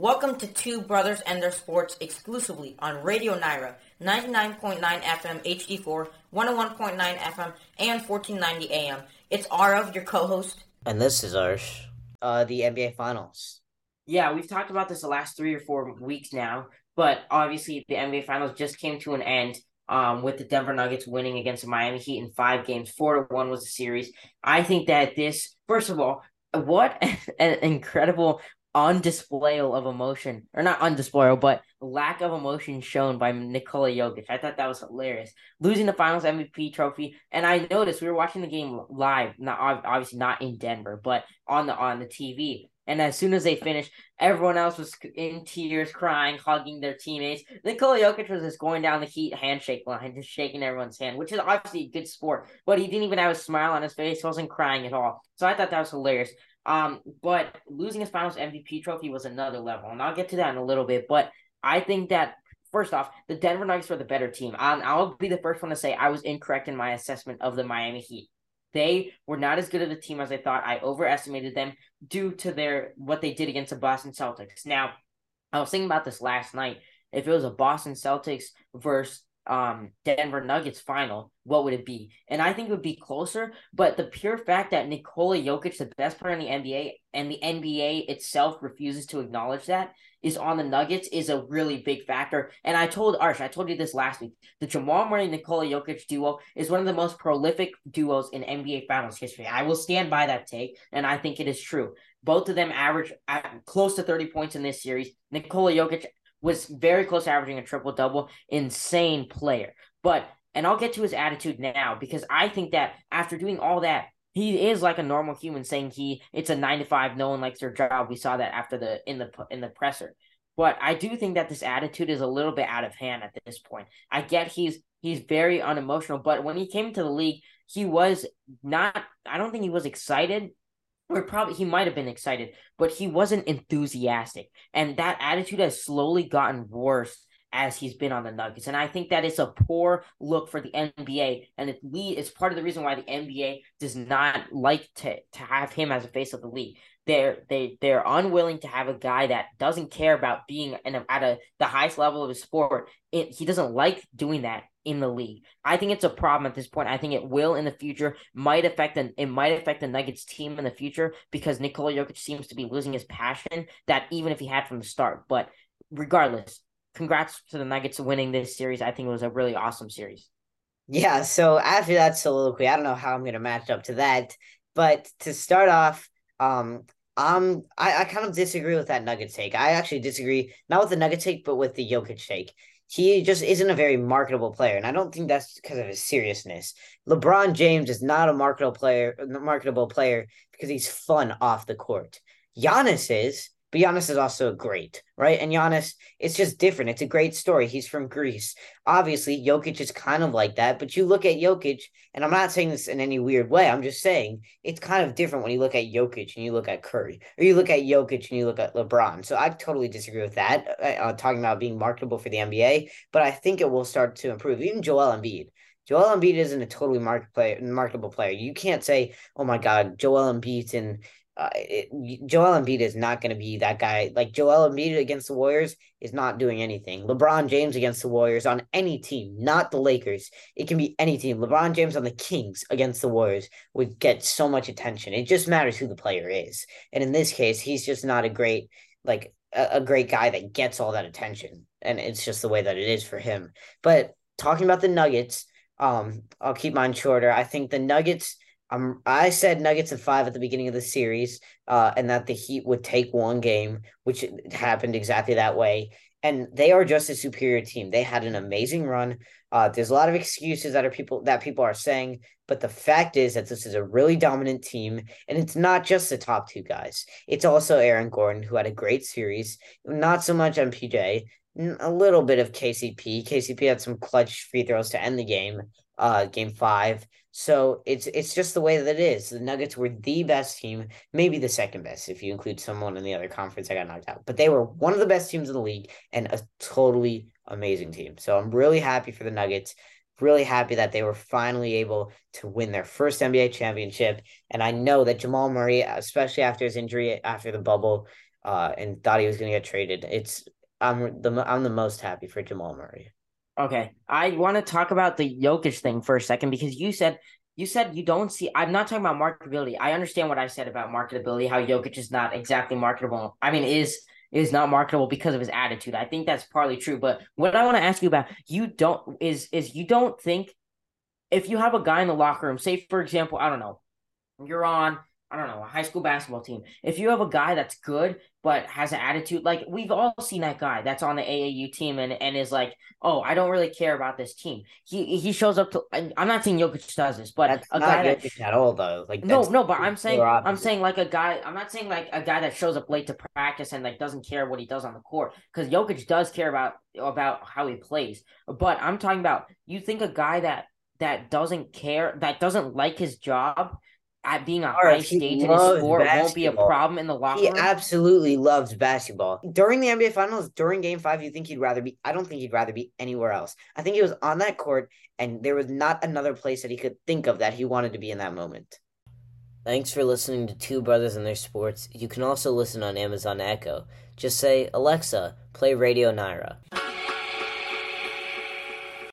Welcome to Two Brothers and Their Sports exclusively on Radio Nyra, 99.9 FM HD4, 101.9 FM, and 1490 AM. It's Aarav, your co-host. And this is Arsh. Uh, the NBA Finals. Yeah, we've talked about this the last three or four weeks now, but obviously the NBA Finals just came to an end um, with the Denver Nuggets winning against the Miami Heat in five games. Four to one was the series. I think that this, first of all, what an incredible on of emotion, or not on but lack of emotion shown by Nikola Jokic. I thought that was hilarious. Losing the Finals MVP trophy, and I noticed we were watching the game live, not obviously not in Denver, but on the on the TV. And as soon as they finished, everyone else was in tears, crying, hugging their teammates. Nikola Jokic was just going down the Heat handshake line, just shaking everyone's hand, which is obviously a good sport. But he didn't even have a smile on his face; he wasn't crying at all. So I thought that was hilarious. Um, but losing his finals MVP trophy was another level, and I'll get to that in a little bit. But I think that first off, the Denver Nuggets were the better team. Um, I'll be the first one to say I was incorrect in my assessment of the Miami Heat. They were not as good of a team as I thought. I overestimated them due to their what they did against the Boston Celtics. Now, I was thinking about this last night. If it was a Boston Celtics versus um Denver Nuggets final, what would it be? And I think it would be closer, but the pure fact that Nikola Jokic, the best player in the NBA, and the NBA itself refuses to acknowledge that is on the Nuggets is a really big factor. And I told Arsh, I told you this last week. The Jamal Murray Nikola Jokic duo is one of the most prolific duos in NBA Finals history. I will stand by that take, and I think it is true. Both of them average close to 30 points in this series. Nikola Jokic was very close to averaging a triple double. Insane player. But and I'll get to his attitude now because I think that after doing all that, he is like a normal human saying he it's a nine to five, no one likes their job. We saw that after the in the in the presser. But I do think that this attitude is a little bit out of hand at this point. I get he's he's very unemotional, but when he came to the league, he was not I don't think he was excited or probably he might have been excited, but he wasn't enthusiastic. And that attitude has slowly gotten worse as he's been on the Nuggets. And I think that is a poor look for the NBA. And it it's part of the reason why the NBA does not like to, to have him as a face of the league. They're they they're unwilling to have a guy that doesn't care about being in a, at a the highest level of his sport. It, he doesn't like doing that in the league. I think it's a problem at this point. I think it will in the future. Might affect an it might affect the Nuggets team in the future because Nikola Jokic seems to be losing his passion that even if he had from the start. But regardless, congrats to the Nuggets winning this series. I think it was a really awesome series. Yeah, so after that soliloquy, I don't know how I'm gonna match up to that. But to start off, um, um, I, I kind of disagree with that Nugget take. I actually disagree, not with the Nugget take, but with the Jokic take he just isn't a very marketable player, and I don't think that's because of his seriousness. LeBron James is not a marketable player, marketable player because he's fun off the court. Giannis is, but Giannis is also great, right? And Giannis, it's just different. It's a great story. He's from Greece. Obviously, Jokic is kind of like that, but you look at Jokic, and I'm not saying this in any weird way. I'm just saying it's kind of different when you look at Jokic and you look at Curry, or you look at Jokic and you look at LeBron. So I totally disagree with that, uh, uh talking about being marketable for the NBA, but I think it will start to improve. Even Joel Embiid. Joel Embiid isn't a totally market player, marketable player. You can't say, "Oh my God, Joel Embiid's in uh, it, Joel Embiid is not going to be that guy. Like Joel Embiid against the Warriors is not doing anything. LeBron James against the Warriors on any team, not the Lakers. It can be any team. LeBron James on the Kings against the Warriors would get so much attention. It just matters who the player is. And in this case, he's just not a great like a, a great guy that gets all that attention. And it's just the way that it is for him. But talking about the Nuggets, um, I'll keep mine shorter. I think the Nuggets um, I said Nuggets of five at the beginning of the series, uh, and that the Heat would take one game, which happened exactly that way. And they are just a superior team. They had an amazing run. Uh, there's a lot of excuses that are people that people are saying, but the fact is that this is a really dominant team, and it's not just the top two guys. It's also Aaron Gordon, who had a great series. Not so much MPJ, a little bit of KCP. KCP had some clutch free throws to end the game, uh, game five. So it's it's just the way that it is. The Nuggets were the best team, maybe the second best if you include someone in the other conference that got knocked out. But they were one of the best teams in the league and a totally amazing team. So I'm really happy for the Nuggets. Really happy that they were finally able to win their first NBA championship. And I know that Jamal Murray, especially after his injury after the bubble, uh, and thought he was going to get traded. It's I'm the I'm the most happy for Jamal Murray. Okay, I want to talk about the Jokic thing for a second because you said you said you don't see. I'm not talking about marketability. I understand what I said about marketability. How Jokic is not exactly marketable. I mean, is is not marketable because of his attitude. I think that's partly true. But what I want to ask you about, you don't is is you don't think if you have a guy in the locker room, say for example, I don't know, you're on I don't know, a high school basketball team. If you have a guy that's good but has an attitude, like we've all seen that guy that's on the AAU team and, and is like, oh, I don't really care about this team. He he shows up to. I'm not saying Jokic does this, but that's a not guy Jokic that, at all though. Like no, no, but I'm saying I'm saying like a guy. I'm not saying like a guy that shows up late to practice and like doesn't care what he does on the court because Jokic does care about about how he plays. But I'm talking about you think a guy that that doesn't care that doesn't like his job at being a high stage in his sport basketball. won't be a problem in the locker he room? He absolutely loves basketball. During the NBA Finals, during Game Five, you think he'd rather be? I don't think he'd rather be anywhere else. I think he was on that court, and there was not another place that he could think of that he wanted to be in that moment. Thanks for listening to Two Brothers and Their Sports. You can also listen on Amazon Echo. Just say, Alexa, play Radio Nyra.